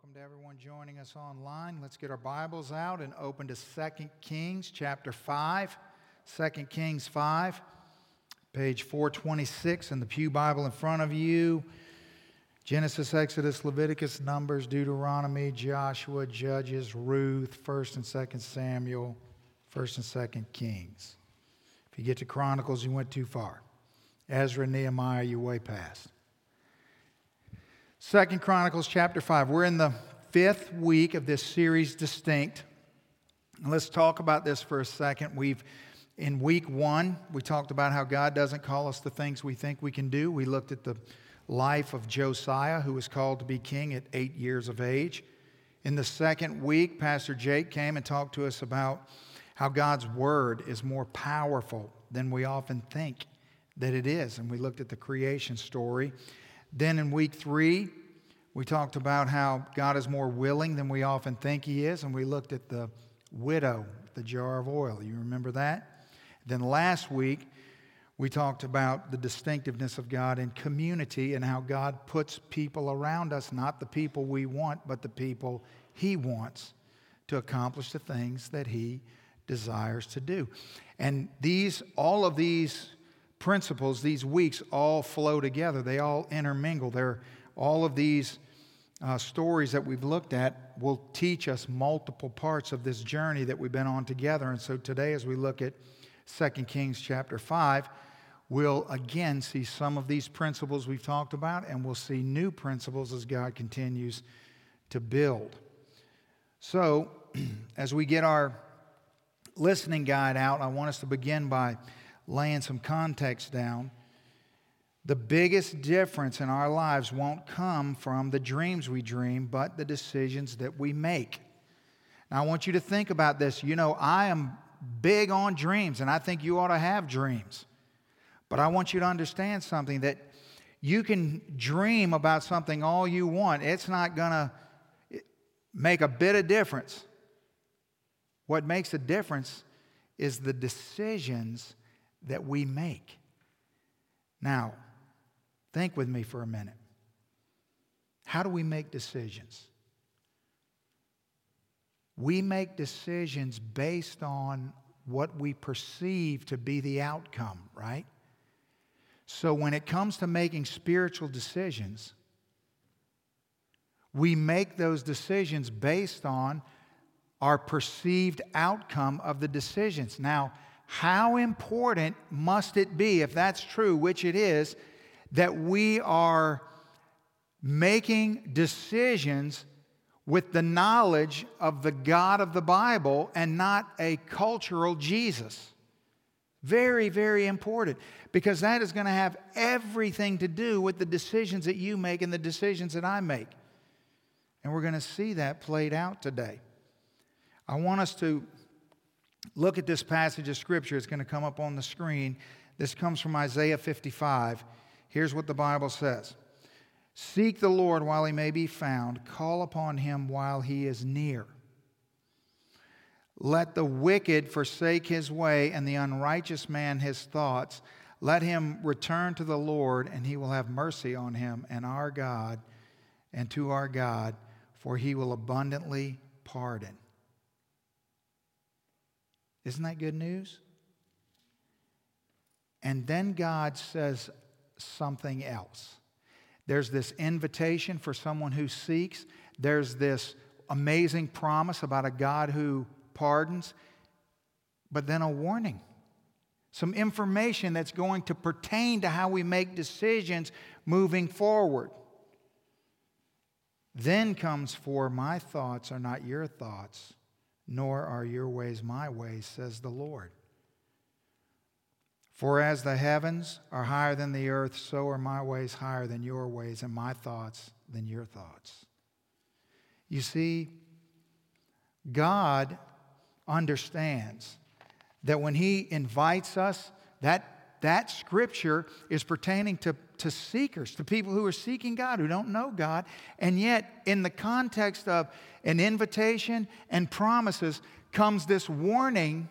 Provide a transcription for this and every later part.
Welcome to everyone joining us online. Let's get our Bibles out and open to 2 Kings chapter 5. 2 Kings 5, page 426 in the Pew Bible in front of you. Genesis, Exodus, Leviticus, Numbers, Deuteronomy, Joshua, Judges, Ruth, 1st and 2nd Samuel, 1st and 2nd Kings. If you get to Chronicles, you went too far. Ezra, Nehemiah, you're way past. Second Chronicles chapter 5. We're in the fifth week of this series, Distinct. Let's talk about this for a second. We've in week one, we talked about how God doesn't call us the things we think we can do. We looked at the life of Josiah, who was called to be king at eight years of age. In the second week, Pastor Jake came and talked to us about how God's word is more powerful than we often think that it is. And we looked at the creation story. Then in week three, we talked about how God is more willing than we often think He is, and we looked at the widow, the jar of oil. You remember that? Then last week, we talked about the distinctiveness of God in community and how God puts people around us, not the people we want, but the people He wants to accomplish the things that He desires to do. And these, all of these principles, these weeks, all flow together. They all intermingle. They're, all of these uh, stories that we've looked at will teach us multiple parts of this journey that we've been on together. And so today, as we look at 2 Kings chapter 5, we'll again see some of these principles we've talked about, and we'll see new principles as God continues to build. So, as we get our listening guide out, I want us to begin by laying some context down, the biggest difference in our lives won't come from the dreams we dream, but the decisions that we make. Now, I want you to think about this. You know, I am big on dreams, and I think you ought to have dreams. But I want you to understand something that you can dream about something all you want, it's not going to make a bit of difference. What makes a difference is the decisions that we make. Now, think with me for a minute. How do we make decisions? We make decisions based on what we perceive to be the outcome, right? So when it comes to making spiritual decisions, we make those decisions based on our perceived outcome of the decisions. Now, how important must it be, if that's true, which it is, that we are making decisions with the knowledge of the God of the Bible and not a cultural Jesus? Very, very important because that is going to have everything to do with the decisions that you make and the decisions that I make. And we're going to see that played out today. I want us to Look at this passage of Scripture. It's going to come up on the screen. This comes from Isaiah 55. Here's what the Bible says Seek the Lord while he may be found, call upon him while he is near. Let the wicked forsake his way, and the unrighteous man his thoughts. Let him return to the Lord, and he will have mercy on him and our God, and to our God, for he will abundantly pardon. Isn't that good news? And then God says something else. There's this invitation for someone who seeks, there's this amazing promise about a God who pardons, but then a warning. Some information that's going to pertain to how we make decisions moving forward. Then comes, For my thoughts are not your thoughts, nor are your ways my ways, says the Lord. For as the heavens are higher than the earth, so are my ways higher than your ways, and my thoughts than your thoughts. You see, God understands that when He invites us, that that scripture is pertaining to, to seekers, to people who are seeking God, who don't know God. And yet, in the context of an invitation and promises, comes this warning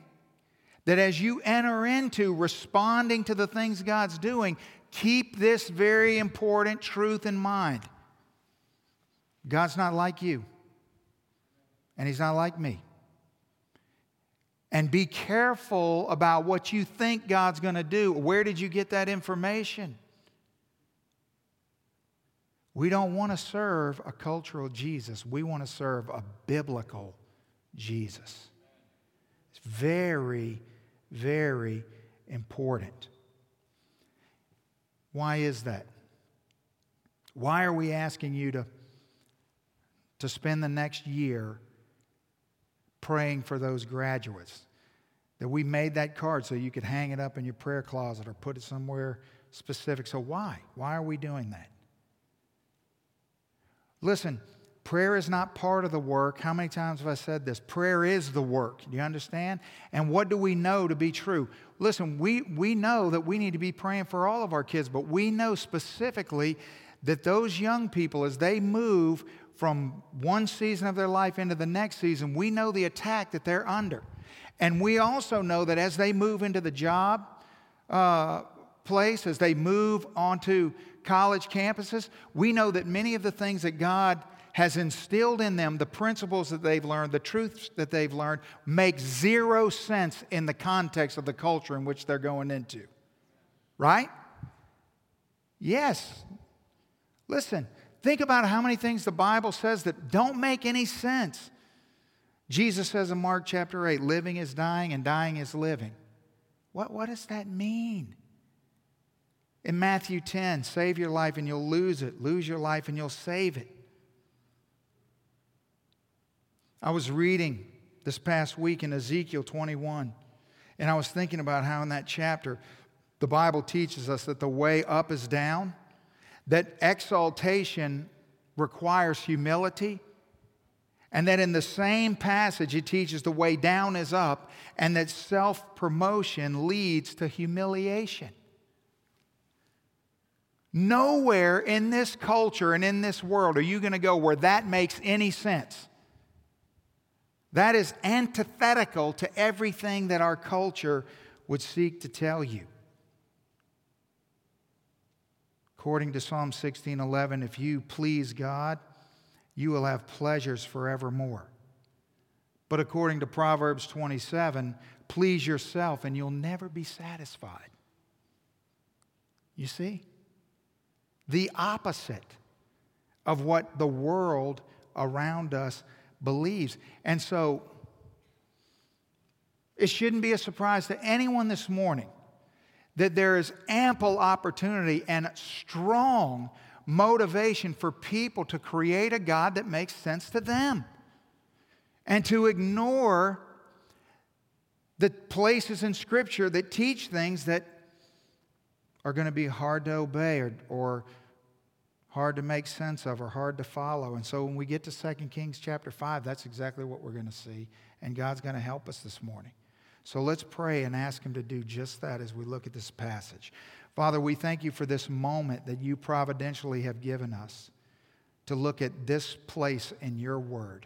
that as you enter into responding to the things God's doing, keep this very important truth in mind. God's not like you, and He's not like me. And be careful about what you think God's going to do. Where did you get that information? We don't want to serve a cultural Jesus. We want to serve a biblical Jesus. It's very, very important. Why is that? Why are we asking you to, to spend the next year praying for those graduates? That we made that card so you could hang it up in your prayer closet or put it somewhere specific. So, why? Why are we doing that? Listen, prayer is not part of the work. How many times have I said this? Prayer is the work. Do you understand? And what do we know to be true? Listen, we, we know that we need to be praying for all of our kids, but we know specifically that those young people, as they move from one season of their life into the next season, we know the attack that they're under. And we also know that as they move into the job uh, place, as they move onto college campuses, we know that many of the things that God has instilled in them, the principles that they've learned, the truths that they've learned, make zero sense in the context of the culture in which they're going into. Right? Yes. Listen, think about how many things the Bible says that don't make any sense. Jesus says in Mark chapter 8, living is dying and dying is living. What, what does that mean? In Matthew 10, save your life and you'll lose it. Lose your life and you'll save it. I was reading this past week in Ezekiel 21, and I was thinking about how in that chapter the Bible teaches us that the way up is down, that exaltation requires humility, and that in the same passage it teaches the way down is up, and that self promotion leads to humiliation. Nowhere in this culture and in this world are you going to go where that makes any sense. That is antithetical to everything that our culture would seek to tell you. According to Psalm 16:11, if you please God, you will have pleasures forevermore. But according to Proverbs 27, please yourself and you'll never be satisfied. You see? the opposite of what the world around us believes. And so, it shouldn't be a surprise to anyone this morning that there is ample opportunity and strong motivation for people to create a God that makes sense to them and to ignore the places in Scripture that teach things that are going to be hard to obey or, or hard to make sense of or hard to follow. And so when we get to 2 Kings chapter 5, that's exactly what we're going to see. And God's going to help us this morning. So let's pray and ask Him to do just that as we look at this passage. Father, we thank you for this moment that you providentially have given us to look at this place in your word.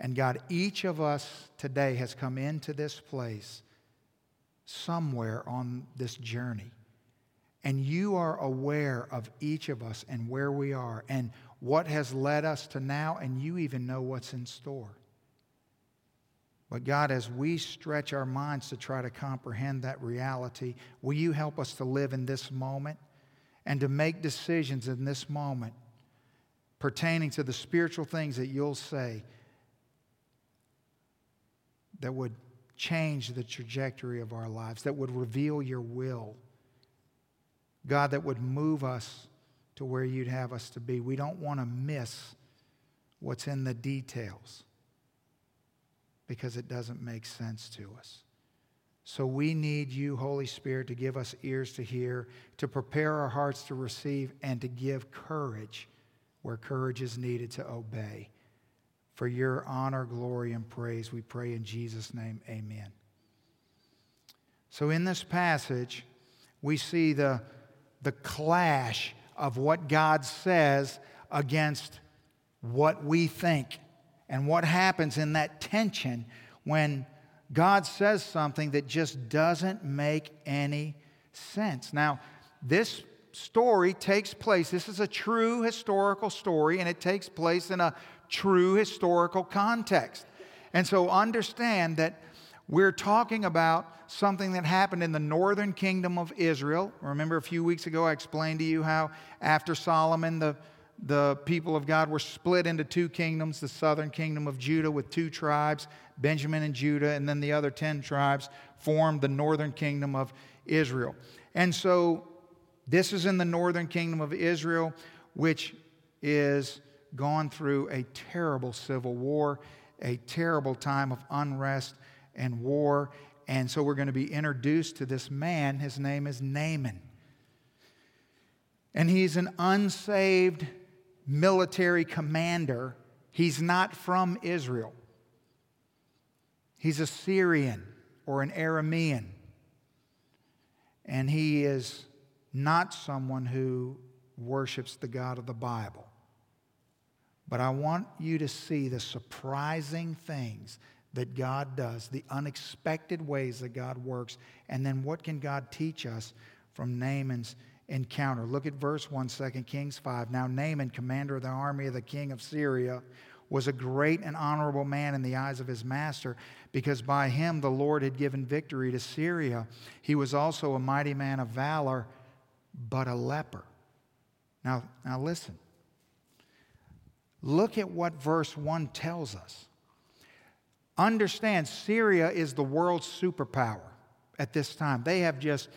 And God, each of us today has come into this place somewhere on this journey. And you are aware of each of us and where we are and what has led us to now, and you even know what's in store. But God, as we stretch our minds to try to comprehend that reality, will you help us to live in this moment and to make decisions in this moment pertaining to the spiritual things that you'll say that would change the trajectory of our lives, that would reveal your will God, that would move us to where you'd have us to be. We don't want to miss what's in the details because it doesn't make sense to us. So we need you, Holy Spirit, to give us ears to hear, to prepare our hearts to receive, and to give courage where courage is needed to obey. For your honor, glory, and praise, we pray in Jesus' name, amen. So in this passage, we see the the clash of what God says against what we think. And what happens in that tension when God says something that just doesn't make any sense. Now, this story takes place. This is a true historical story, and it takes place in a true historical context. And so understand that we're talking about something that happened in the northern kingdom of Israel. Remember, a few weeks ago, I explained to you how after Solomon, the, the people of God were split into two kingdoms the southern kingdom of Judah with two tribes, Benjamin and Judah, and then the other 10 tribes formed the northern kingdom of Israel. And so, this is in the northern kingdom of Israel, which is gone through a terrible civil war, a terrible time of unrest and war. And so we're going to be introduced to this man. His name is Naaman. And he's an unsaved military commander. He's not from Israel, he's a Syrian or an Aramean. And he is not someone who worships the God of the Bible. But I want you to see the surprising things that God does, the unexpected ways that God works, and then what can God teach us from Naaman's encounter? Look at verse 1, 2 Kings 5. Now, Naaman, commander of the army of the king of Syria, was a great and honorable man in the eyes of his master, because by him the Lord had given victory to Syria. He was also a mighty man of valor, but a leper. Now, now listen. Look at what verse 1 tells us. Understand, Syria is the world's superpower at this time. They have just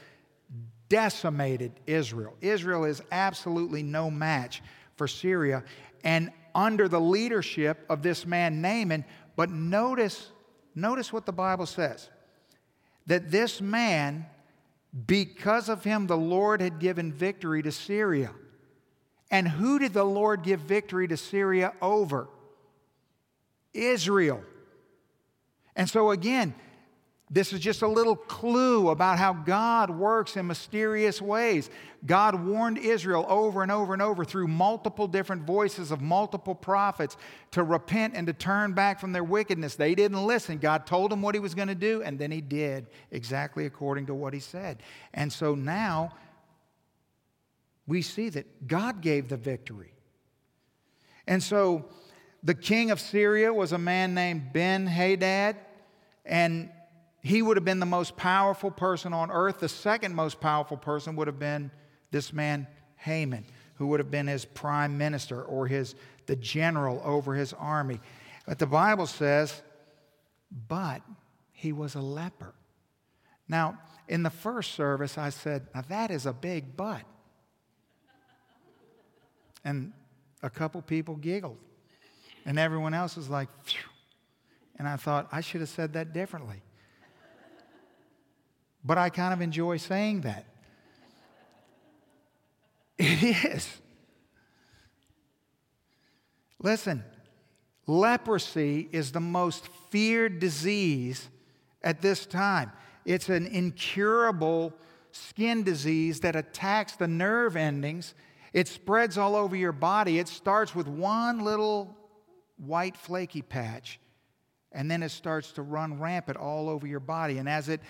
decimated Israel. Israel is absolutely no match for Syria. And under the leadership of this man Naaman, but notice, notice what the Bible says. That this man, because of him, the Lord had given victory to Syria. And who did the Lord give victory to Syria over? Israel. And so, again, this is just a little clue about how God works in mysterious ways. God warned Israel over and over and over through multiple different voices of multiple prophets to repent and to turn back from their wickedness. They didn't listen. God told them what He was going to do, and then He did exactly according to what He said. And so now we see that God gave the victory. And so the king of Syria was a man named Ben Hadad, and he would have been the most powerful person on earth. The second most powerful person would have been this man, Naaman, who would have been his prime minister or his, the general over his army. But the Bible says, but he was a leper. Now, in the first service, I said, now that is a big but. And a couple people giggled. And everyone else was like, Phew. and I thought, I should have said that differently. But I kind of enjoy saying that. It is. Listen, leprosy is the most feared disease at this time. It's an incurable skin disease that attacks the nerve endings it spreads all over your body. It starts with one little white flaky patch, and then it starts to run rampant all over your body. And as it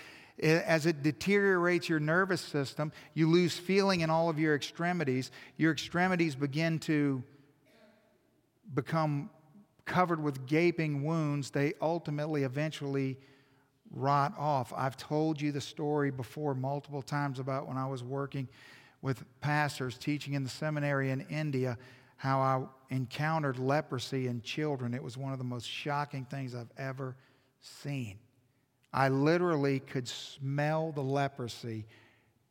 as it deteriorates your nervous system, you lose feeling in all of your extremities. Your extremities begin to become covered with gaping wounds. They ultimately, eventually, rot off. I've told you the story before multiple times about when I was working with pastors teaching in the seminary in India how I encountered leprosy in children. It was one of the most shocking things I've ever seen. I literally could smell the leprosy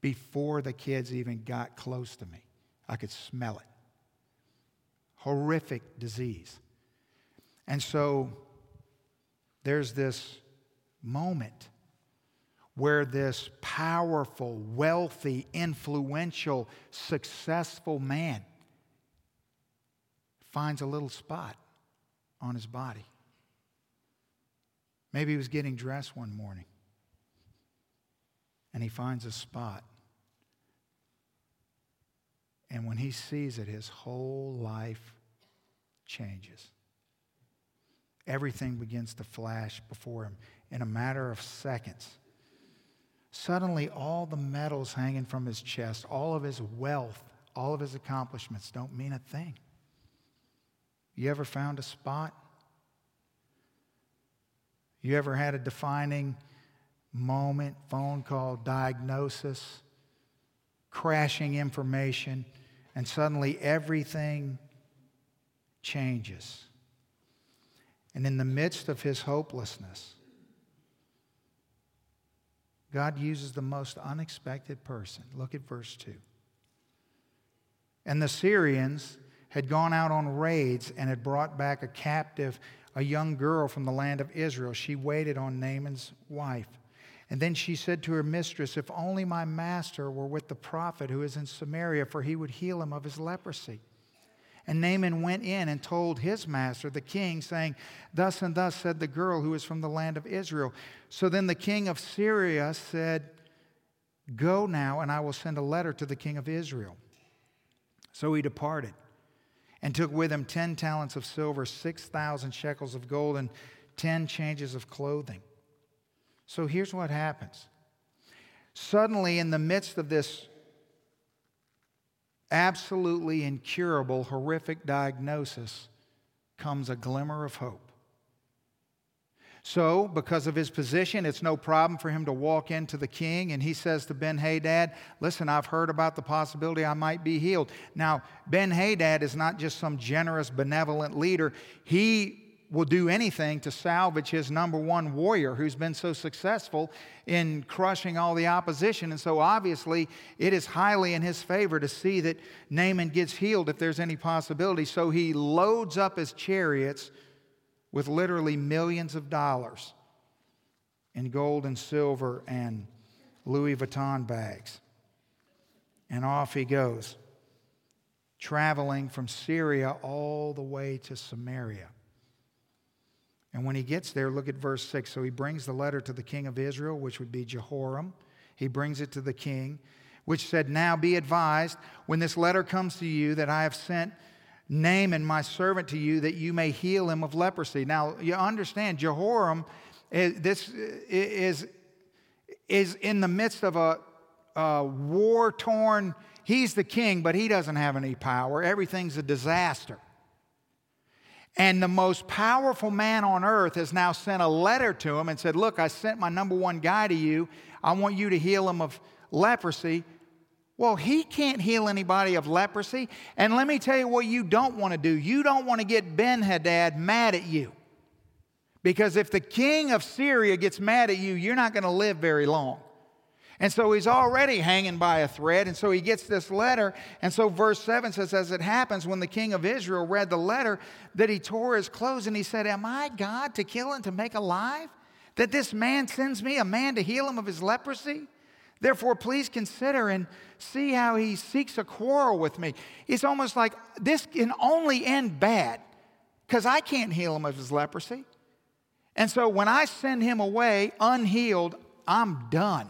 before the kids even got close to me. I could smell it. Horrific disease. And so there's this moment where this powerful, wealthy, influential, successful man finds a little spot on his body. Maybe he was getting dressed one morning and he finds a spot. And when he sees it, his whole life changes. Everything begins to flash before him in a matter of seconds Suddenly, all the medals hanging from his chest, all of his wealth, all of his accomplishments don't mean a thing. You ever found a spot? You ever had a defining moment, phone call, diagnosis, crashing information, and suddenly everything changes? And in the midst of his hopelessness, God uses the most unexpected person. Look at verse 2. And the Syrians had gone out on raids and had brought back a captive, a young girl from the land of Israel. She waited on Naaman's wife. And then she said to her mistress, If only my master were with the prophet who is in Samaria, for he would heal him of his leprosy. And Naaman went in and told his master, the king, saying, Thus and thus said the girl who is from the land of Israel. So then the king of Syria said, Go now, and I will send a letter to the king of Israel. So he departed and took with him 10 talents of silver, 6,000 shekels of gold, and 10 changes of clothing. So here's what happens. Suddenly, in the midst of this absolutely incurable, horrific diagnosis, comes a glimmer of hope. So, because of his position, it's no problem for him to walk into the king, and he says to Ben Hadad, Listen, I've heard about the possibility I might be healed. Now, Ben Hadad is not just some generous, benevolent leader, he will do anything to salvage his number one warrior who's been so successful in crushing all the opposition. And so, obviously, it is highly in his favor to see that Naaman gets healed if there's any possibility. So, he loads up his chariots with literally millions of dollars in gold and silver and Louis Vuitton bags. And off he goes, traveling from Syria all the way to Samaria. And when he gets there, look at verse 6. So he brings the letter to the king of Israel, which would be Jehoram. He brings it to the king, which said, Now be advised, when this letter comes to you, that I have sent Naaman, my servant, to you that you may heal him of leprosy. Now, you understand, Jehoram, is, this eh, is, is in the midst of a, a war torn, he's the king, but he doesn't have any power. Everything's a disaster. And the most powerful man on earth has now sent a letter to him and said, Look, I sent my number one guy to you. I want you to heal him of leprosy. Well, he can't heal anybody of leprosy. And let me tell you what you don't want to do. You don't want to get Ben Hadad mad at you. Because if the king of Syria gets mad at you, you're not going to live very long. And so he's already hanging by a thread. And so he gets this letter. And so verse 7 says, As it happens, when the king of Israel read the letter, that he tore his clothes and he said, Am I God to kill and to make alive? That this man sends me a man to heal him of his leprosy? Therefore, please consider and see how he seeks a quarrel with me. It's almost like this can only end bad because I can't heal him of his leprosy. And so when I send him away unhealed, I'm done.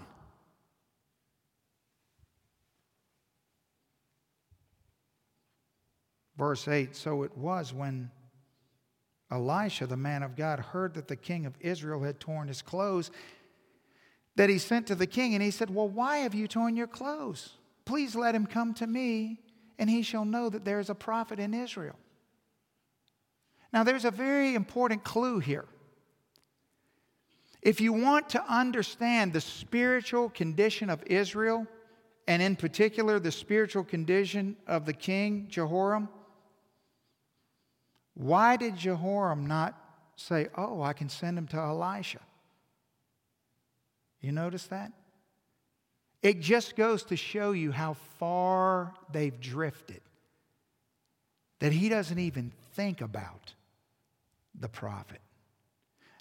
Verse 8 So it was when Elisha, the man of God, heard that the king of Israel had torn his clothes that he sent to the king, and he said, Well, why have you torn your clothes? Please let him come to me, and he shall know that there is a prophet in Israel. Now, there's a very important clue here. If you want to understand the spiritual condition of Israel, and in particular the spiritual condition of the king Jehoram, why did Jehoram not say, Oh, I can send him to Elisha? You notice that? It just goes to show you how far they've drifted. That he doesn't even think about the prophet.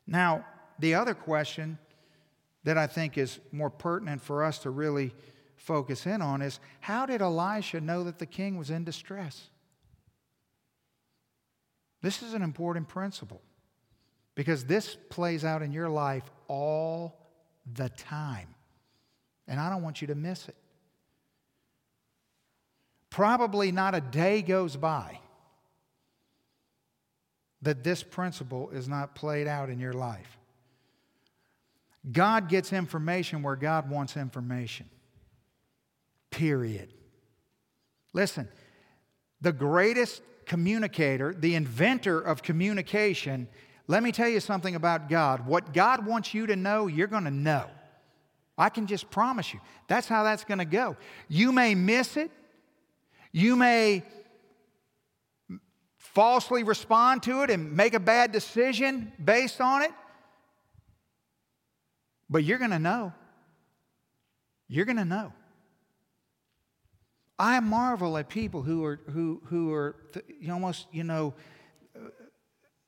Now, the other question that I think is more pertinent for us to really focus in on is how did Elisha know that the king was in distress? This is an important principle because this plays out in your life all the time. And I don't want you to miss it. Probably not a day goes by that this principle is not played out in your life. God gets information where God wants information. Period. Listen, the greatest communicator, the inventor of communication, let me tell you something about God. What God wants you to know, you're going to know. I can just promise you. That's how that's going to go. You may miss it. You may falsely respond to it and make a bad decision based on it. But you're going to know. You're going to know. I marvel at people who are who who are you almost you know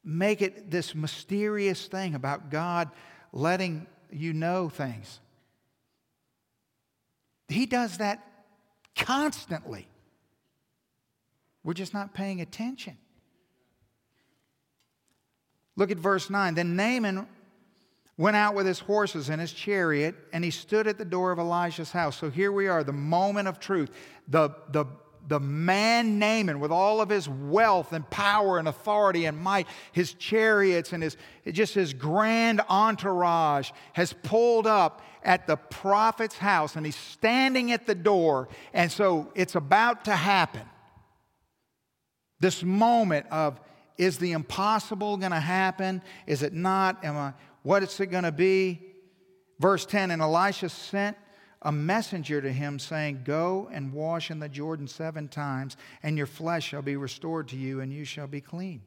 make it this mysterious thing about God letting you know things. He does that constantly. We're just not paying attention. Look at verse 9. Then Naaman went out with his horses and his chariot, and he stood at the door of Elisha's house. So here we are, the moment of truth. The, the, the man Naaman, with all of his wealth and power and authority and might, his chariots and his, just his grand entourage, has pulled up at the prophet's house, and he's standing at the door. And so it's about to happen. This moment of, is the impossible going to happen? Is it not? Am I, what is it going to be? Verse 10 And Elisha sent a messenger to him, saying, Go and wash in the Jordan seven times, and your flesh shall be restored to you, and you shall be clean.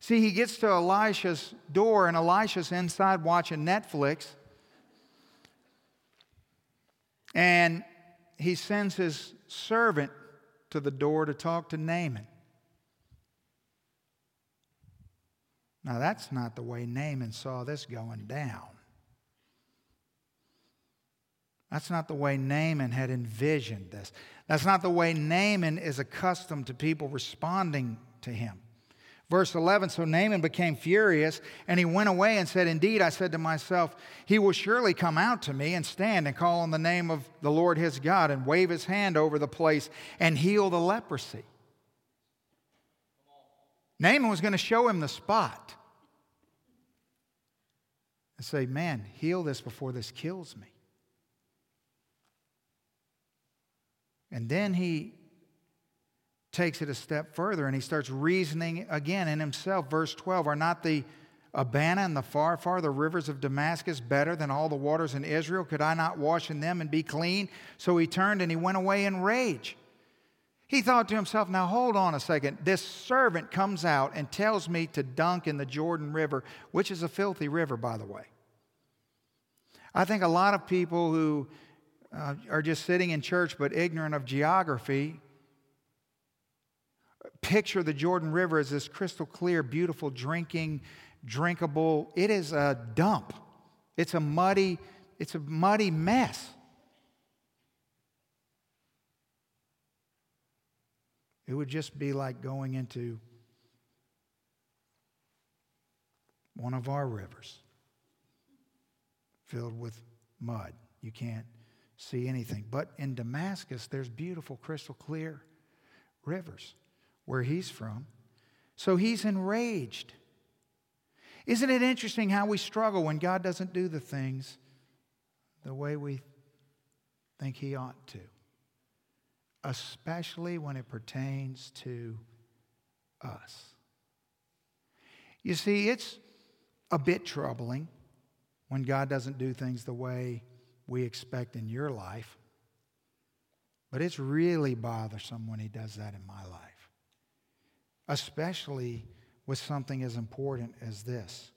See, he gets to Elisha's door, and Elisha's inside watching Netflix. And he sends his servant to the door to talk to Naaman. Now, that's not the way Naaman saw this going down. That's not the way Naaman had envisioned this. That's not the way Naaman is accustomed to people responding to him. Verse 11 So Naaman became furious, and he went away and said, Indeed, I said to myself, He will surely come out to me and stand and call on the name of the Lord his God and wave his hand over the place and heal the leprosy. Naaman was going to show him the spot and say, Man, heal this before this kills me. And then he takes it a step further and he starts reasoning again in himself. Verse 12 Are not the Abana and the Pharpar, the rivers of Damascus, better than all the waters in Israel? Could I not wash in them and be clean? So he turned and he went away in rage. He thought to himself, now hold on a second. This servant comes out and tells me to dunk in the Jordan River, which is a filthy river, by the way. I think a lot of people who uh, are just sitting in church but ignorant of geography picture the Jordan River as this crystal clear, beautiful, drinking, drinkable. It is a dump. It's a muddy, it's a muddy mess. It would just be like going into one of our rivers filled with mud. You can't see anything. But in Damascus, there's beautiful, crystal clear rivers where he's from. So he's enraged. Isn't it interesting how we struggle when God doesn't do the things the way we think he ought to? especially when it pertains to us. You see, it's a bit troubling when God doesn't do things the way we expect in your life, but it's really bothersome when He does that in my life, especially with something as important as this.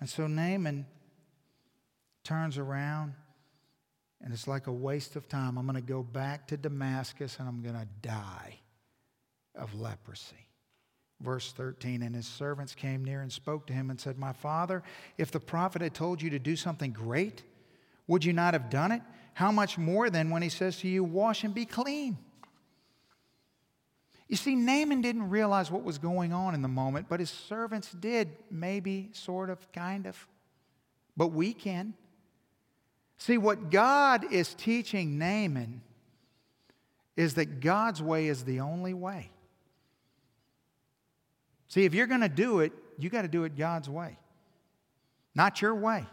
And so Naaman turns around and it's like a waste of time. I'm going to go back to Damascus and I'm going to die of leprosy. Verse 13, and his servants came near and spoke to him and said, My father, if the prophet had told you to do something great, would you not have done it? How much more then when he says to you, Wash and be clean? You see, Naaman didn't realize what was going on in the moment, but his servants did, maybe, sort of, kind of. But we can. See, what God is teaching Naaman is that God's way is the only way. See, if you're going to do it, you got to do it God's way. not your way.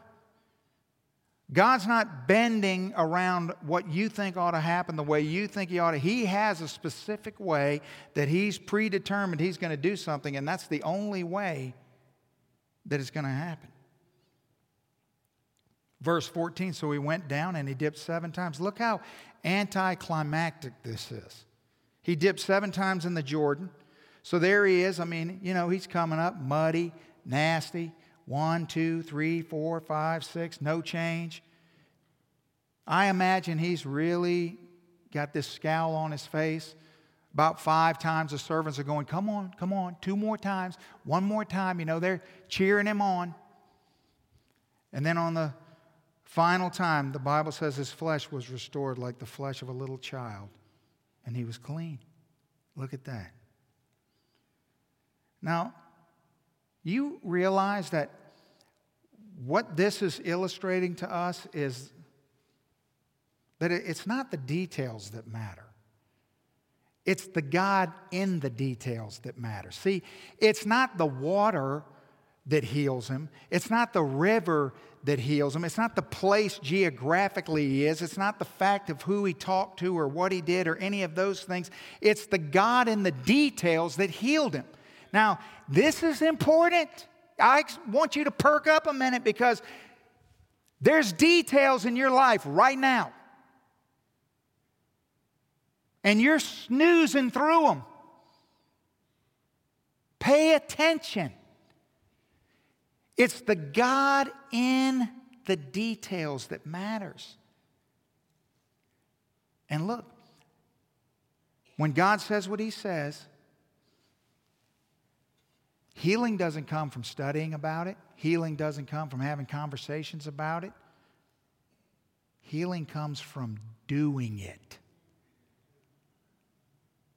God's not bending around what you think ought to happen the way you think He ought to. He has a specific way that He's predetermined He's going to do something, and that's the only way that it's going to happen. Verse 14 so he went down and he dipped seven times. Look how anticlimactic this is. He dipped seven times in the Jordan. So there he is. I mean, you know, he's coming up muddy, nasty. One, two, three, four, five, six, no change. I imagine he's really got this scowl on his face. About five times the servants are going, Come on, come on, two more times, one more time. You know, they're cheering him on. And then on the final time, the Bible says his flesh was restored like the flesh of a little child, and he was clean. Look at that. Now, you realize that what this is illustrating to us is that it's not the details that matter. It's the God in the details that matter. See, it's not the water that heals him. It's not the river that heals him. It's not the place geographically he is. It's not the fact of who he talked to or what he did or any of those things. It's the God in the details that healed him. Now, this is important. I want you to perk up a minute because there's details in your life right now. And you're snoozing through them. Pay attention. It's the God in the details that matters. And look, when God says what he says, Healing doesn't come from studying about it, healing doesn't come from having conversations about it. Healing comes from doing it.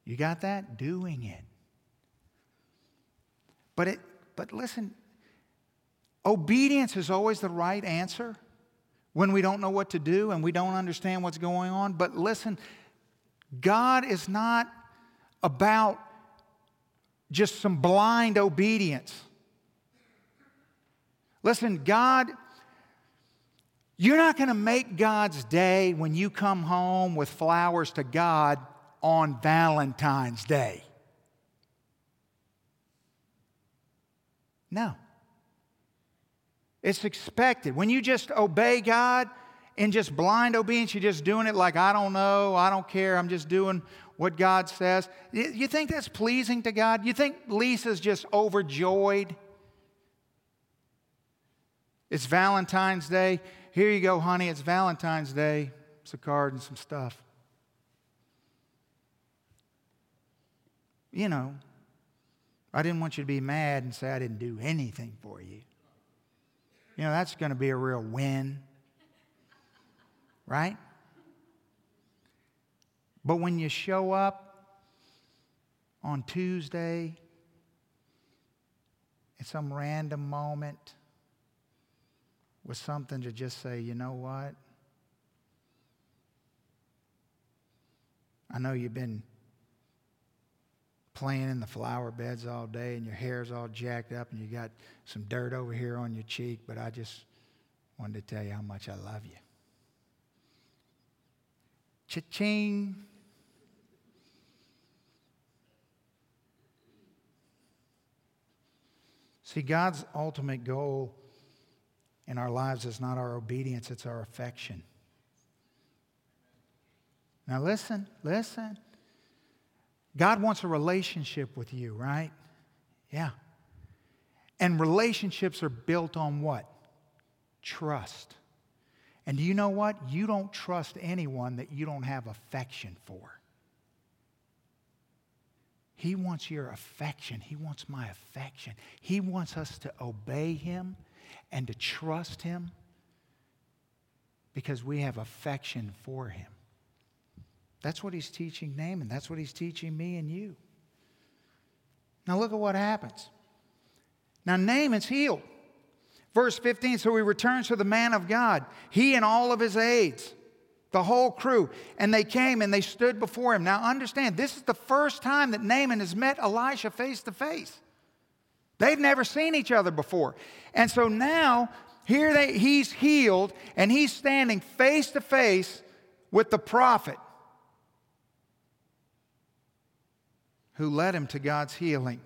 You got that? Doing it. But it but listen, obedience is always the right answer when we don't know what to do and we don't understand what's going on. But listen, God is not about just some blind obedience. Listen, God, you're not going to make God's day when you come home with flowers to God on Valentine's Day. No. It's expected. When you just obey God in just blind obedience, you're just doing it like, I don't know, I don't care, I'm just doing what God says. You think that's pleasing to God? You think Lisa's just overjoyed? It's Valentine's Day. Here you go, honey, it's Valentine's Day. It's a card and some stuff. You know, I didn't want you to be mad and say I didn't do anything for you. You know, that's going to be a real win. Right? But when you show up on Tuesday at some random moment with something to just say, you know what? I know you've been playing in the flower beds all day and your hair's all jacked up and you got some dirt over here on your cheek, but I just wanted to tell you how much I love you. Cha-ching. See, God's ultimate goal in our lives is not our obedience, it's our affection. Now, listen, listen. God wants a relationship with you, right? Yeah. And relationships are built on what? Trust. And do you know what? You don't trust anyone that you don't have affection for. He wants your affection. He wants my affection. He wants us to obey Him and to trust Him because we have affection for Him. That's what He's teaching Naaman. That's what He's teaching me and you. Now, look at what happens. Now, Naaman's healed. Verse 15 so he returns to the man of God, he and all of his aides the whole crew. And they came and they stood before him. Now, understand, this is the first time that Naaman has met Elisha face to face. They've never seen each other before. And so now here they, he's healed, and he's standing face to face with the prophet who led him to God's healing.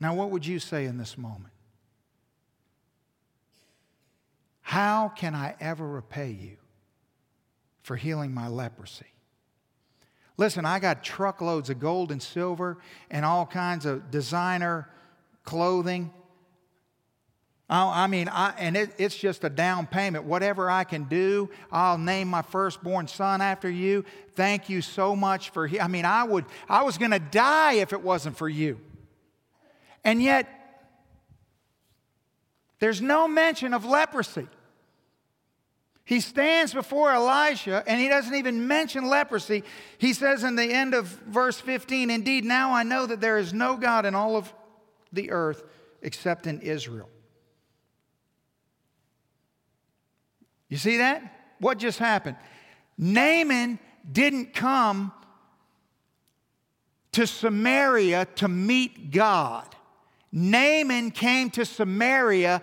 Now, what would you say in this moment? How can I ever repay you for healing my leprosy? Listen, I got truckloads of gold and silver and all kinds of designer clothing. I mean, I, and it, it's just a down payment. Whatever I can do, I'll name my firstborn son after you. Thank you so much for. I mean, I would. I was going to die if it wasn't for you. And yet, there's no mention of leprosy. He stands before Elisha and he doesn't even mention leprosy. He says in the end of verse 15, Indeed, now I know that there is no God in all of the earth except in Israel. You see that? What just happened? Naaman didn't come to Samaria to meet God. Naaman came to Samaria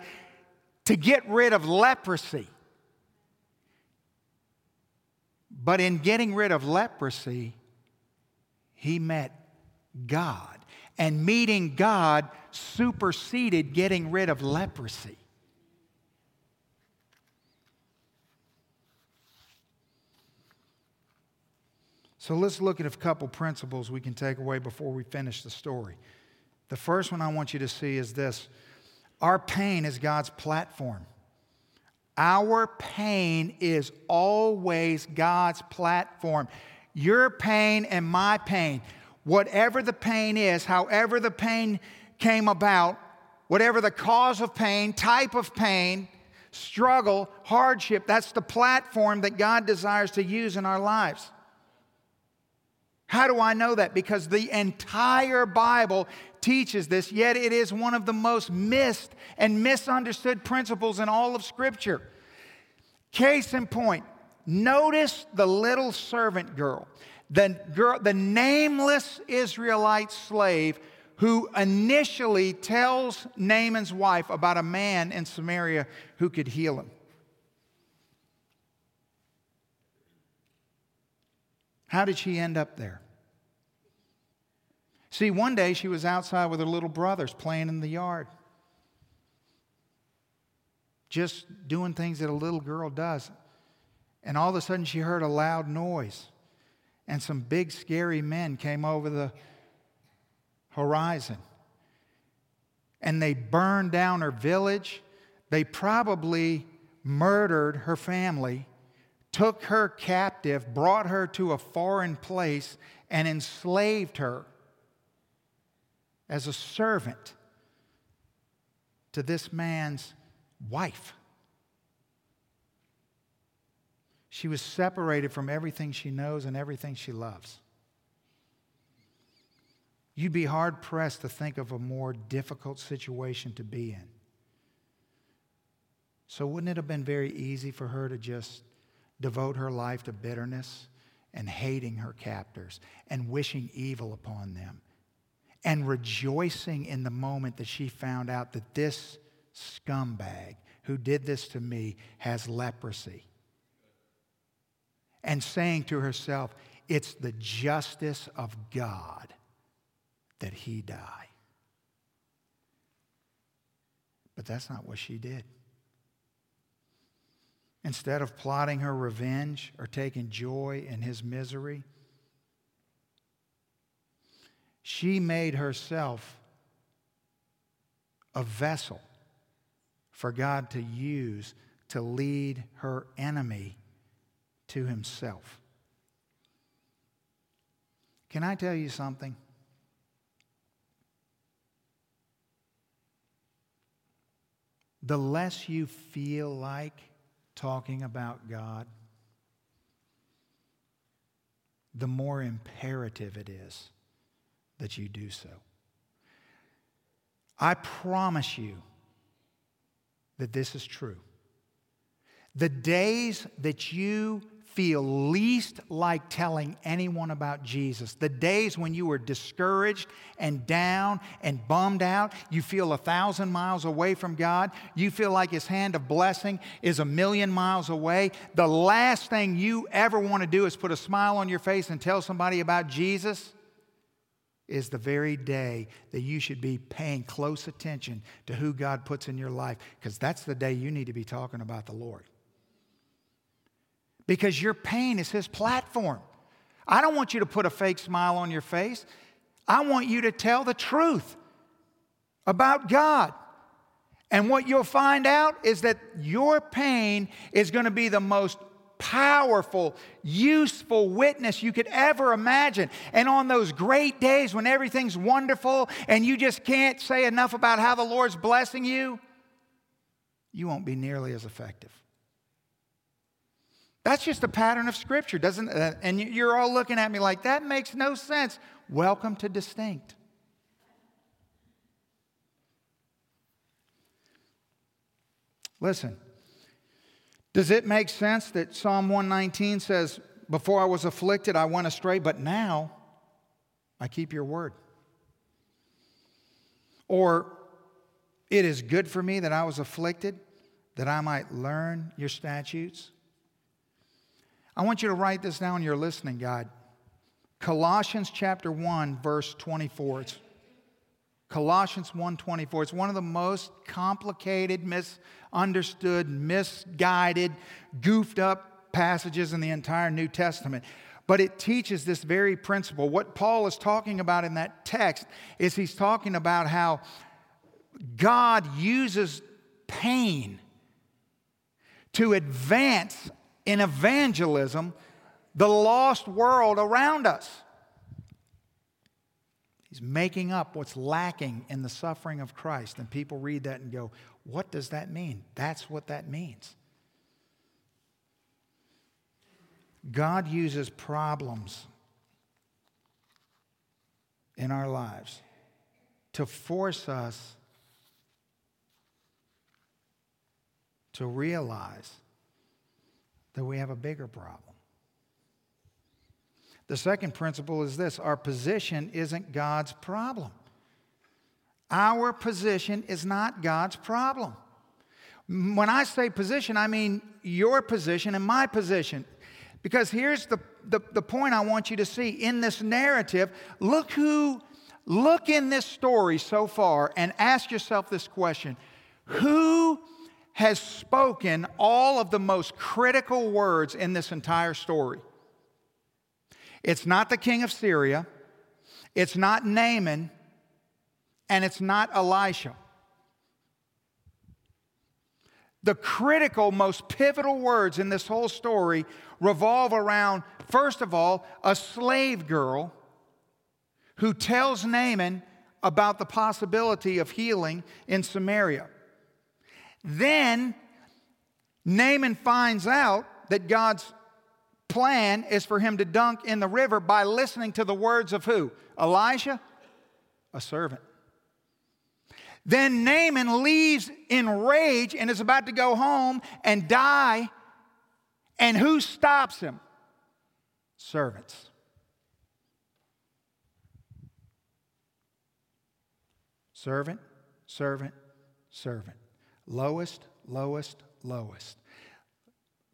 to get rid of leprosy. But in getting rid of leprosy, he met God. And meeting God superseded getting rid of leprosy. So let's look at a couple principles we can take away before we finish the story. The first one I want you to see is this our pain is God's platform. Our pain is always God's platform. Your pain and my pain, whatever the pain is, however the pain came about, whatever the cause of pain, type of pain, struggle, hardship, that's the platform that God desires to use in our lives. How do I know that? Because the entire Bible teaches this, yet it is one of the most missed and misunderstood principles in all of Scripture. Case in point, notice the little servant girl, the, girl, the nameless Israelite slave who initially tells Naaman's wife about a man in Samaria who could heal him. How did she end up there? See, one day she was outside with her little brothers playing in the yard, just doing things that a little girl does. And all of a sudden she heard a loud noise, and some big, scary men came over the horizon. And they burned down her village. They probably murdered her family took her captive, brought her to a foreign place, and enslaved her as a servant to this man's wife. She was separated from everything she knows and everything she loves. You'd be hard pressed to think of a more difficult situation to be in. So, wouldn't it have been very easy for her to just devote her life to bitterness and hating her captors and wishing evil upon them and rejoicing in the moment that she found out that this scumbag who did this to me has leprosy. And saying to herself, it's the justice of God that he die. But that's not what she did. Instead of plotting her revenge or taking joy in his misery, she made herself a vessel for God to use to lead her enemy to himself. Can I tell you something? The less you feel like talking about God, the more imperative it is that you do so. I promise you that this is true. The days that you feel least like telling anyone about Jesus. The days when you are discouraged and down and bummed out, you feel a thousand miles away from God, you feel like His hand of blessing is a million miles away. The last thing you ever want to do is put a smile on your face and tell somebody about Jesus. Is the very day that you should be paying close attention to who God puts in your life, because that's the day you need to be talking about the Lord because your pain is His platform. I don't want you to put a fake smile on your face. I want you to tell the truth about God. And what you'll find out is that your pain is going to be the most powerful, useful witness you could ever imagine. And on those great days when everything's wonderful and you just can't say enough about how the Lord's blessing you, you won't be nearly as effective. That's just a pattern of Scripture, doesn't uh, And you're all looking at me like, that makes no sense. Welcome to distinct. Listen, does it make sense that Psalm 119 says, Before I was afflicted, I went astray, but now I keep your word? Or, it is good for me that I was afflicted, that I might learn your statutes? I want you to write this down You're listening God. Colossians chapter 1 verse 24. It's Colossians 1:24. It's one of the most complicated, misunderstood, misguided, goofed up passages in the entire New Testament. But it teaches this very principle. What Paul is talking about in that text is he's talking about how God uses pain to advance in evangelism the lost world around us. He's making up what's lacking in the suffering of Christ. And people read that and go, What does that mean? That's what that means. God uses problems in our lives to force us to realize that we have a bigger problem. The second principle is this our position isn't God's problem. Our position is not God's problem. When I say position, I mean your position and my position. Because here's the, the, the point I want you to see in this narrative. Look who, look in this story so far and ask yourself this question Who has spoken all of the most critical words in this entire story. It's not the king of Syria, it's not Naaman, and it's not Elisha. The critical, most pivotal words in this whole story revolve around, first of all, a slave girl who tells Naaman about the possibility of healing in Samaria. Then Naaman finds out that God's plan is for him to dunk in the river by listening to the words of who? Elijah? A servant. Then Naaman leaves in rage and is about to go home and die. And who stops him? Servants. Servant, servant, servant. Lowest, lowest, lowest.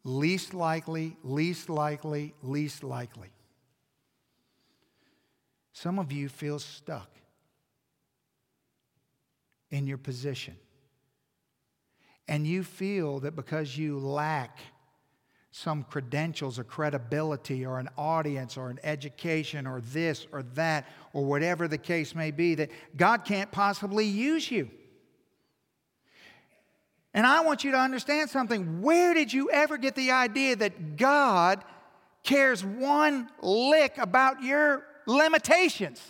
Least likely, least likely, least likely. Some of you feel stuck in your position. And you feel that because you lack some credentials or credibility or an audience or an education or this or that or whatever the case may be, that God can't possibly use you. And I want you to understand something. Where did you ever get the idea that God cares one lick about your limitations?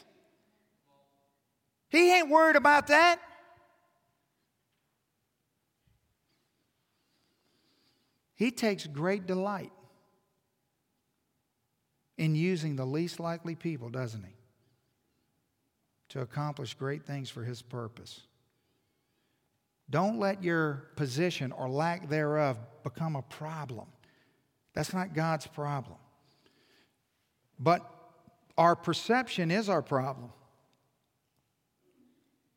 He ain't worried about that. He takes great delight in using the least likely people, doesn't he? To accomplish great things for his purpose. Don't let your position or lack thereof become a problem That's not God's problem. But our perception is our problem.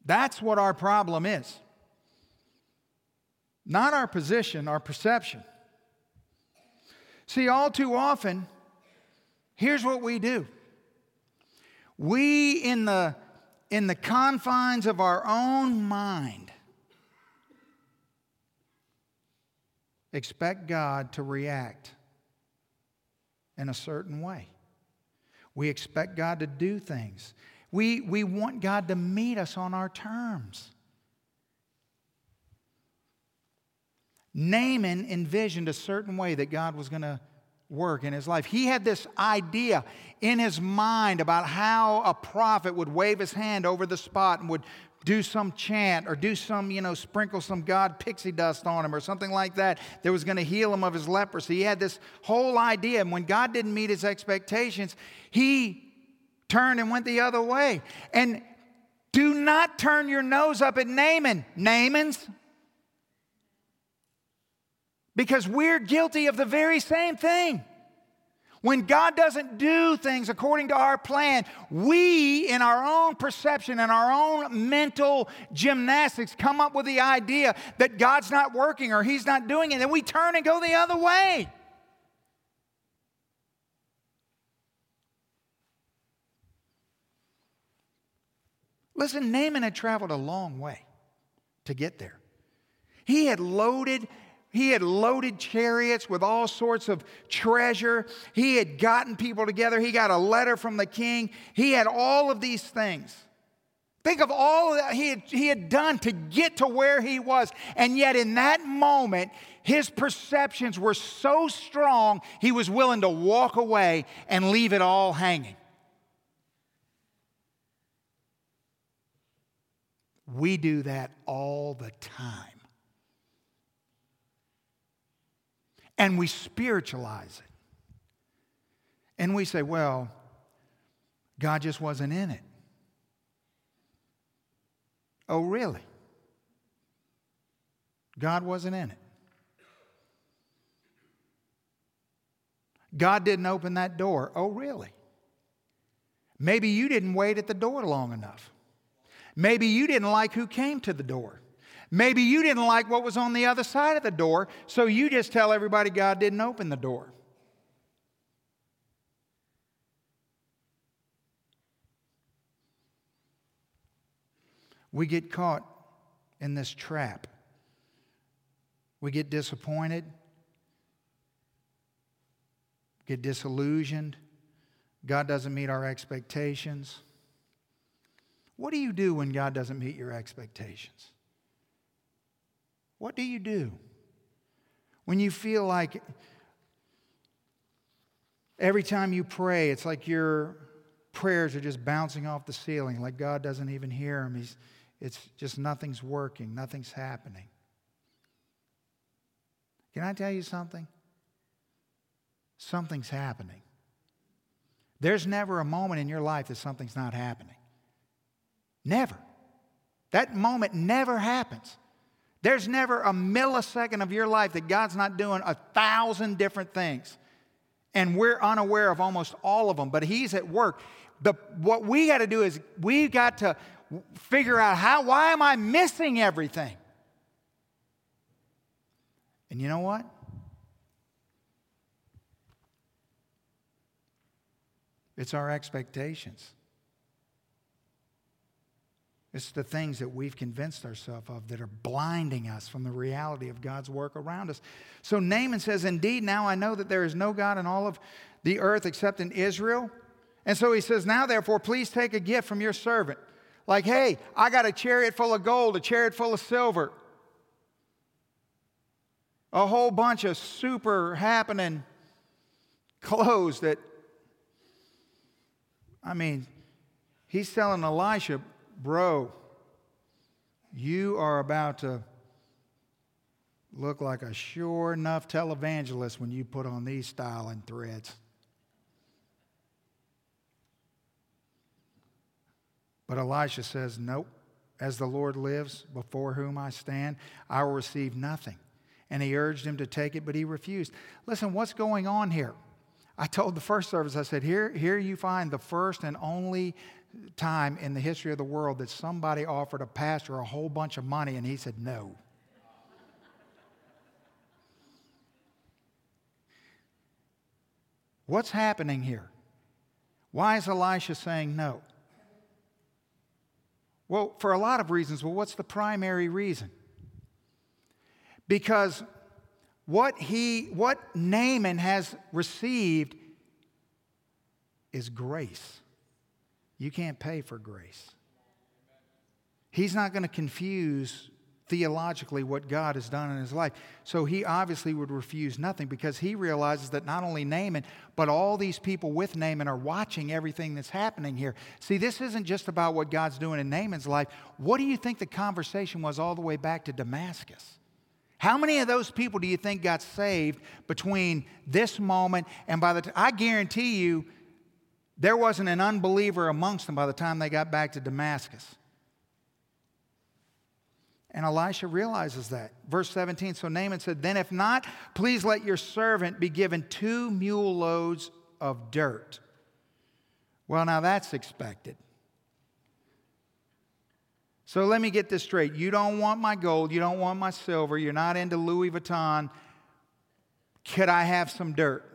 That's what our problem is. Not our position, our perception. See, all too often, here's what we do. We, in the, in the confines of our own mind, expect God to react in a certain way. We expect God to do things. We, we want God to meet us on our terms. Naaman envisioned a certain way that God was going to work in his life. He had this idea in his mind about how a prophet would wave his hand over the spot and would do some chant or do some, you know, sprinkle some God pixie dust on him or something like that that was going to heal him of his leprosy. He had this whole idea. And when God didn't meet his expectations, he turned and went the other way. And do not turn your nose up at Naaman. Naaman's because we're guilty of the very same thing. When God doesn't do things according to our plan, we, in our own perception and our own mental gymnastics, come up with the idea that God's not working or He's not doing it, and we turn and go the other way. Listen, Naaman had traveled a long way to get there. He had loaded he had loaded chariots with all sorts of treasure. He had gotten people together. He got a letter from the king. He had all of these things. Think of all that he had, he had done to get to where he was. And yet, in that moment, his perceptions were so strong, he was willing to walk away and leave it all hanging. We do that all the time. And we spiritualize it. And we say, well, God just wasn't in it. Oh, really? God wasn't in it. God didn't open that door. Oh, really? Maybe you didn't wait at the door long enough. Maybe you didn't like who came to the door. Maybe you didn't like what was on the other side of the door, so you just tell everybody God didn't open the door. We get caught in this trap. We get disappointed, get disillusioned. God doesn't meet our expectations. What do you do when God doesn't meet your expectations? What do you do when you feel like every time you pray, it's like your prayers are just bouncing off the ceiling, like God doesn't even hear them? He's, it's just nothing's working, nothing's happening. Can I tell you something? Something's happening. There's never a moment in your life that something's not happening. Never. That moment never happens. There's never a millisecond of your life that God's not doing a thousand different things. And we're unaware of almost all of them, but He's at work. The, what we got to do is we got to figure out how, why am I missing everything? And you know what? It's our expectations. It's the things that we've convinced ourselves of that are blinding us from the reality of God's work around us. So Naaman says, Indeed, now I know that there is no God in all of the earth except in Israel. And so he says, Now therefore, please take a gift from your servant. Like, hey, I got a chariot full of gold, a chariot full of silver, a whole bunch of super happening clothes that, I mean, he's telling Elisha, Bro, you are about to look like a sure enough televangelist when you put on these style and threads. But Elisha says, Nope. As the Lord lives, before whom I stand, I will receive nothing. and he urged him to take it, but he refused. Listen, what's going on here? I told the first service, I said, here, here you find the first and only time in the history of the world that somebody offered a pastor a whole bunch of money and he said no. What's happening here? Why is Elisha saying no? Well, for a lot of reasons. Well, what's the primary reason? Because what he what Naaman has received is grace. You can't pay for grace. He's not going to confuse theologically what God has done in his life. So he obviously would refuse nothing because he realizes that not only Naaman, but all these people with Naaman are watching everything that's happening here. See, this isn't just about what God's doing in Naaman's life. What do you think the conversation was all the way back to Damascus? How many of those people do you think got saved between this moment and by the time? I guarantee you, there wasn't an unbeliever amongst them by the time they got back to Damascus. And Elisha realizes that. Verse 17 So Naaman said, Then if not, please let your servant be given two mule loads of dirt. Well, now that's expected. So let me get this straight. You don't want my gold. You don't want my silver. You're not into Louis Vuitton. Could I have some dirt?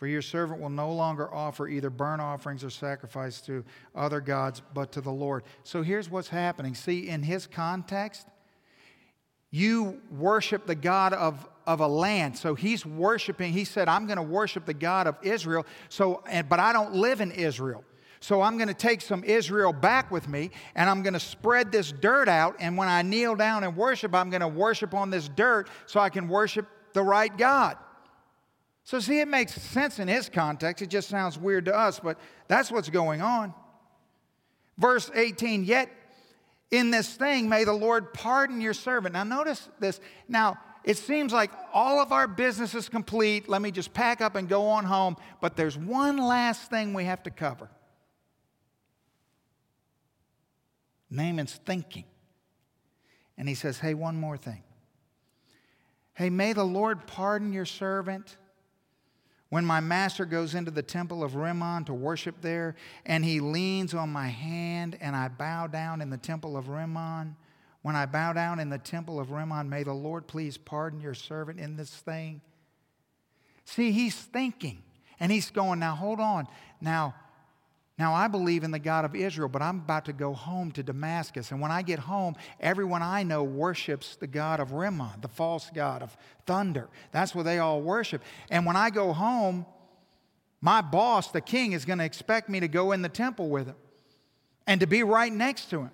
For your servant will no longer offer either burnt offerings or sacrifice to other gods, but to the Lord. So here's what's happening. See, in his context, you worship the God of, of a land. So he's worshiping, he said, I'm going to worship the God of Israel. So, and, but I don't live in Israel. So I'm going to take some Israel back with me and I'm going to spread this dirt out. And when I kneel down and worship, I'm going to worship on this dirt so I can worship the right God. So, see, it makes sense in his context. It just sounds weird to us, but that's what's going on. Verse 18, yet in this thing may the Lord pardon your servant. Now, notice this. Now, it seems like all of our business is complete. Let me just pack up and go on home. But there's one last thing we have to cover Naaman's thinking. And he says, Hey, one more thing. Hey, may the Lord pardon your servant when my master goes into the temple of Rimmon to worship there, and he leans on my hand, and I bow down in the temple of Rimmon, when I bow down in the temple of Rimmon, may the Lord please pardon your servant in this thing. See, he's thinking, and he's going, now hold on. Now, now, I believe in the God of Israel, but I'm about to go home to Damascus. And when I get home, everyone I know worships the God of Rimmon, the false God of thunder. That's what they all worship. And when I go home, my boss, the king, is going to expect me to go in the temple with him and to be right next to him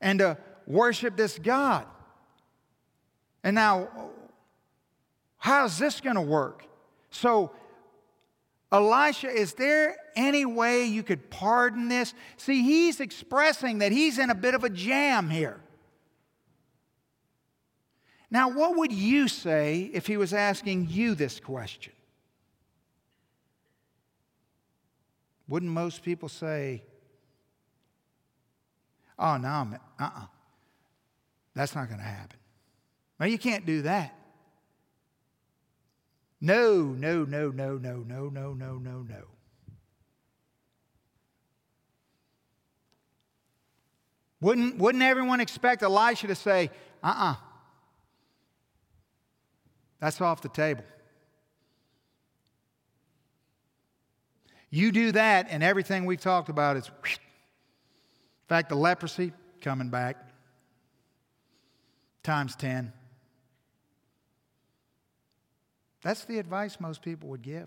and to worship this God. And now, how's this going to work? So, Elisha, is there any way you could pardon this? See, he's expressing that he's in a bit of a jam here. Now, what would you say if he was asking you this question? Wouldn't most people say, oh, no, uh uh-uh. uh. That's not going to happen. Well, you can't do that. No, no, no, no, no, no, no, no, no, no. Wouldn't, wouldn't everyone expect Elisha to say, uh uh-uh. uh, that's off the table? You do that, and everything we've talked about is, in fact, the leprosy coming back times 10. That's the advice most people would give.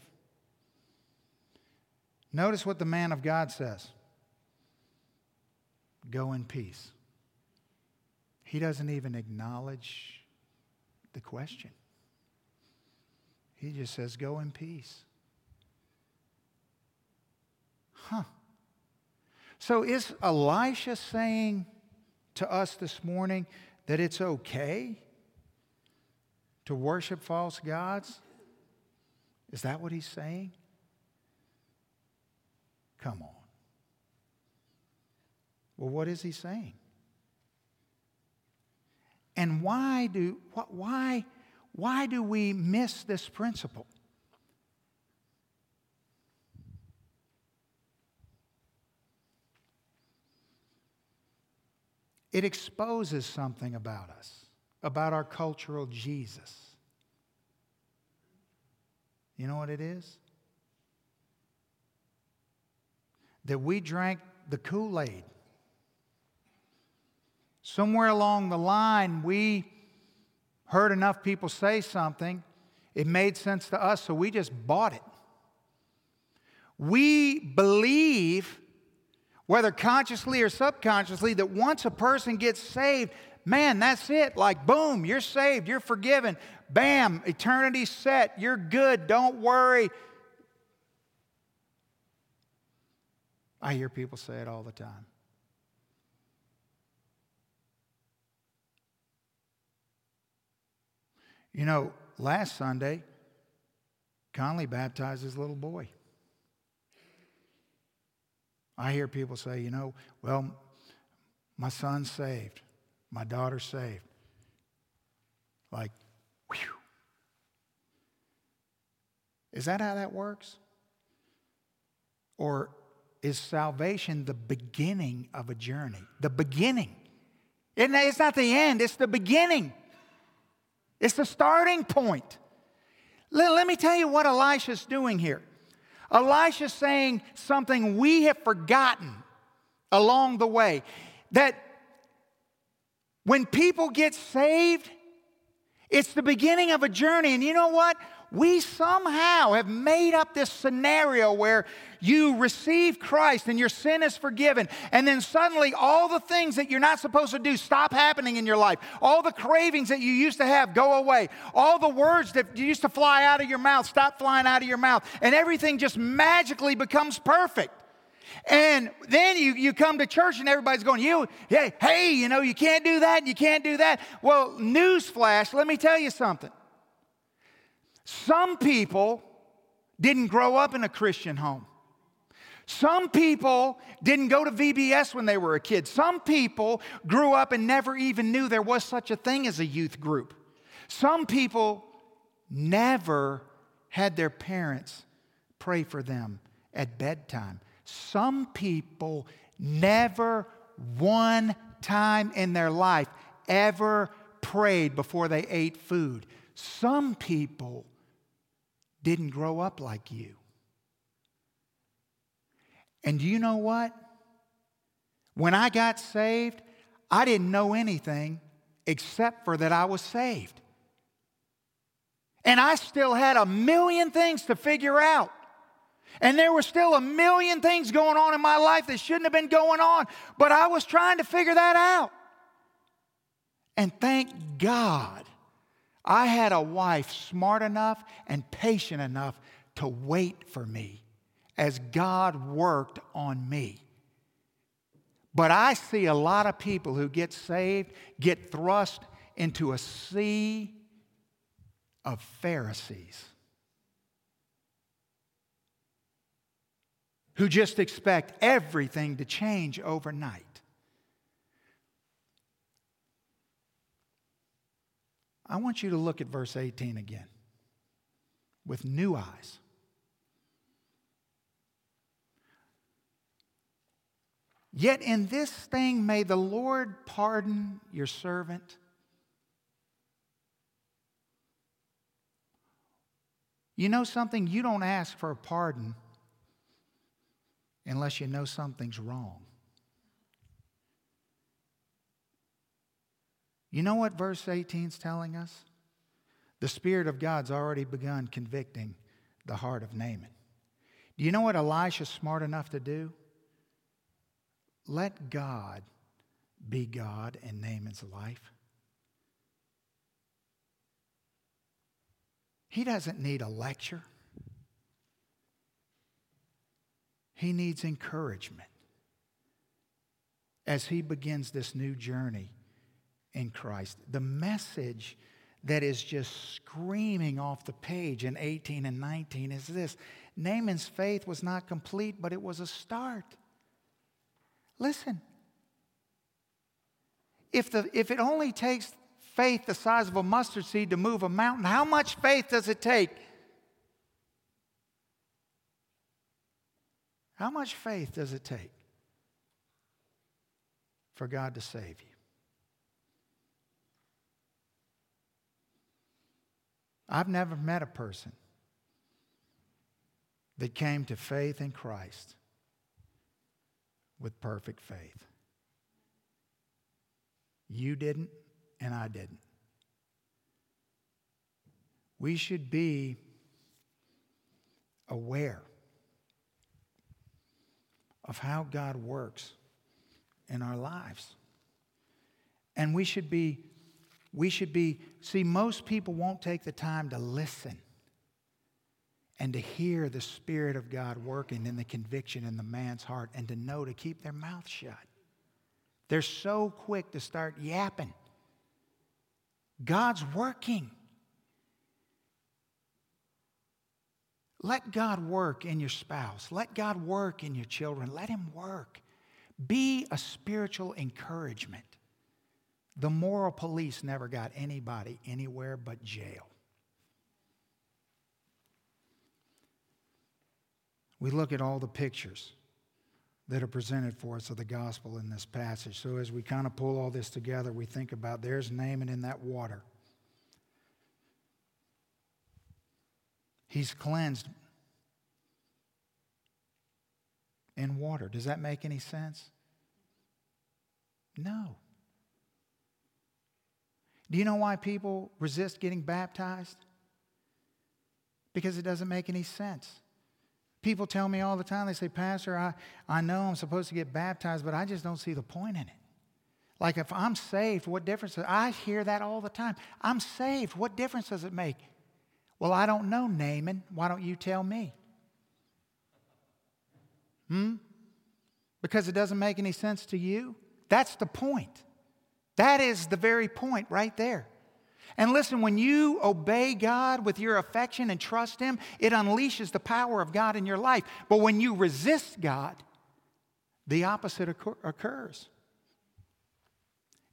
Notice what the man of God says go in peace. He doesn't even acknowledge the question, he just says, go in peace. Huh. So is Elisha saying to us this morning that it's okay to worship false gods? Is that what he's saying? Come on. Well, what is he saying? And why do, why, why do we miss this principle? It exposes something about us, about our cultural Jesus. You know what it is? That we drank the Kool Aid. Somewhere along the line, we heard enough people say something, it made sense to us, so we just bought it. We believe whether consciously or subconsciously, that once a person gets saved, man, that's it. Like, boom, you're saved, you're forgiven. Bam, eternity set, you're good, don't worry. I hear people say it all the time. You know, last Sunday, Conley baptized his little boy. I hear people say, you know, well, my son's saved, my daughter's saved. Like, whew. Is that how that works? Or is salvation the beginning of a journey? The beginning. It's not the end, it's the beginning. It's the starting point. Let, me tell you what Elisha's doing here. Elisha's saying something we have forgotten along the way that when people get saved, it's the beginning of a journey. And you know what? We somehow have made up this scenario where you receive Christ and your sin is forgiven, and then suddenly all the things that you're not supposed to do stop happening in your life. All the cravings that you used to have go away. All the words that used to fly out of your mouth stop flying out of your mouth, and everything just magically becomes perfect. And then you, you come to church and everybody's going, you, hey, hey, you know, you can't do that and you can't do that. Well, newsflash, let me tell you something. Some people didn't grow up in a Christian home. Some people didn't go to VBS when they were a kid. Some people grew up and never even knew there was such a thing as a youth group. Some people never had their parents pray for them at bedtime. Some people never one time in their life ever prayed before they ate food. Some people didn't grow up like you. And do you know what? When I got saved, I didn't know anything except for that I was saved. And I still had a million things to figure out. And there were still a million things going on in my life that shouldn't have been going on, but I was trying to figure that out. And thank God I had a wife smart enough and patient enough to wait for me as God worked on me. But I see a lot of people who get saved get thrust into a sea of Pharisees who just expect everything to change overnight. I want you to look at verse 18 again with new eyes. Yet in this thing may the Lord pardon your servant. You know something? You don't ask for a pardon unless you know something's wrong. You know what verse 18 is telling us? The Spirit of God's already begun convicting the heart of Naaman. Do you know what Elisha's smart enough to do? Let God be God in Naaman's life. He doesn't need a lecture. He needs encouragement as he begins this new journey in Christ. The message that is just screaming off the page in 18 and 19 is this Naaman's faith was not complete, but it was a start. Listen, if, the, if it only takes faith the size of a mustard seed to move a mountain. How much faith does it take? How much faith does it take for God to save you? I've never met a person that came to faith in Christ with perfect faith. You didn't, and I didn't. We should be aware of how God works in our lives. And we should be, we should be, see, most people won't take the time to listen and to hear the Spirit of God working in the conviction in the man's heart and to know to keep their mouth shut. They're so quick to start yapping. God's working. Let God work in your spouse. Let God work in your children. Let Him work. Be a spiritual encouragement. The moral police never got anybody anywhere but jail. We look at all the pictures that are presented for us of the gospel in this passage. So as we kind of pull all this together, we think about there's Naaman in that water. He's cleansed in water. Does that make any sense? No. Do you know why people resist getting baptized? Because it doesn't make any sense. People tell me all the time, they say, Pastor, I, I know I'm supposed to get baptized, but I just don't see the point in it. Like if I'm saved, what difference? Does, I hear that all the time. I'm saved. What difference does it make? Well, I don't know, Naaman. Why don't you tell me? Hmm? Because it doesn't make any sense to you? That's the point. That is the very point right there. And listen, when you obey God with your affection and trust Him, it unleashes the power of God in your life. But when you resist God, the opposite occurs.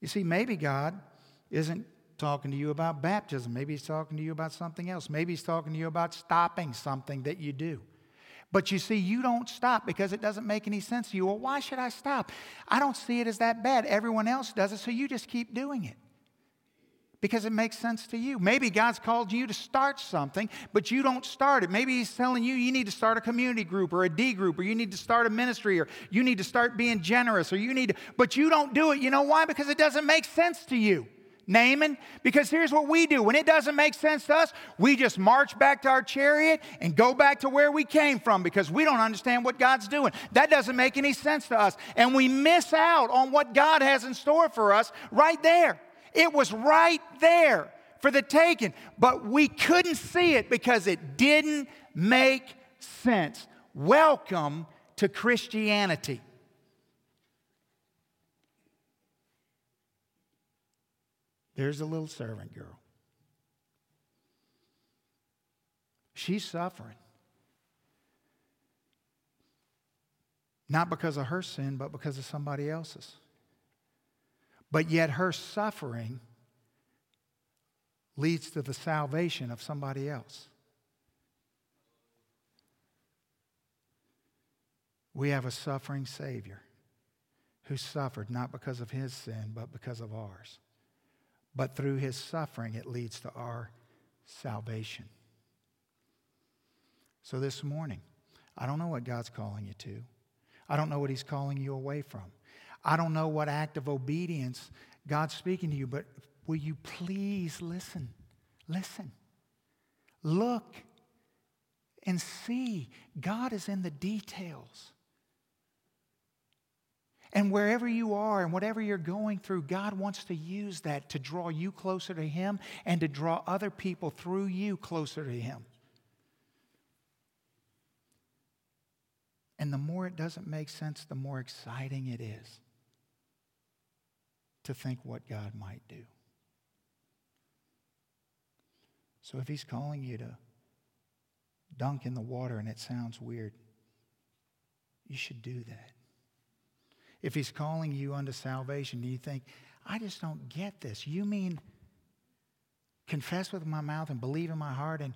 You see, maybe God isn't talking to you about baptism. Maybe He's talking to you about something else. Maybe He's talking to you about stopping something that you do. But you see, you don't stop because it doesn't make any sense to you. Well, why should I stop? I don't see it as that bad. Everyone else does it, so you just keep doing it because it makes sense to you. Maybe God's called you to start something, but you don't start it. Maybe He's telling you you need to start a community group or a D group, or you need to start a ministry, or you need to start being generous, or you need to, but you don't do it. You know why? Because it doesn't make sense to you. Naaman, because here's what we do. When it doesn't make sense to us, we just march back to our chariot and go back to where we came from because we don't understand what God's doing. That doesn't make any sense to us. And we miss out on what God has in store for us right there. It was right there for the taking, but we couldn't see it because it didn't make sense. Welcome to Christianity. There's a little servant girl. She's suffering. Not because of her sin, but because of somebody else's. But yet her suffering leads to the salvation of somebody else. We have a suffering Savior who suffered not because of his sin, but because of ours. But through his suffering, it leads to our salvation. So this morning, I don't know what God's calling you to. I don't know what he's calling you away from. I don't know what act of obedience God's speaking to you, but will you please listen? Listen. Look and see. God is in the details. And wherever you are and whatever you're going through, God wants to use that to draw you closer to Him and to draw other people through you closer to Him. And the more it doesn't make sense, the more exciting it is to think what God might do. So if He's calling you to dunk in the water and it sounds weird, you should do that. If He's calling you unto salvation, do you think, I just don't get this? You mean confess with my mouth and believe in my heart and,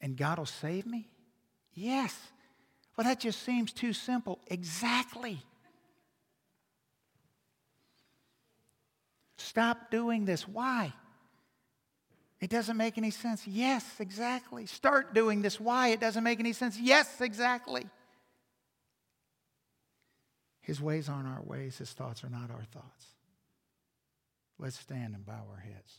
and God will save me? Yes. Well, that just seems too simple. Exactly. Stop doing this. Why? It doesn't make any sense. Yes, exactly. Start doing this. Why? It doesn't make any sense. Yes, exactly. His ways aren't our ways, His thoughts are not our thoughts. Let's stand and bow our heads.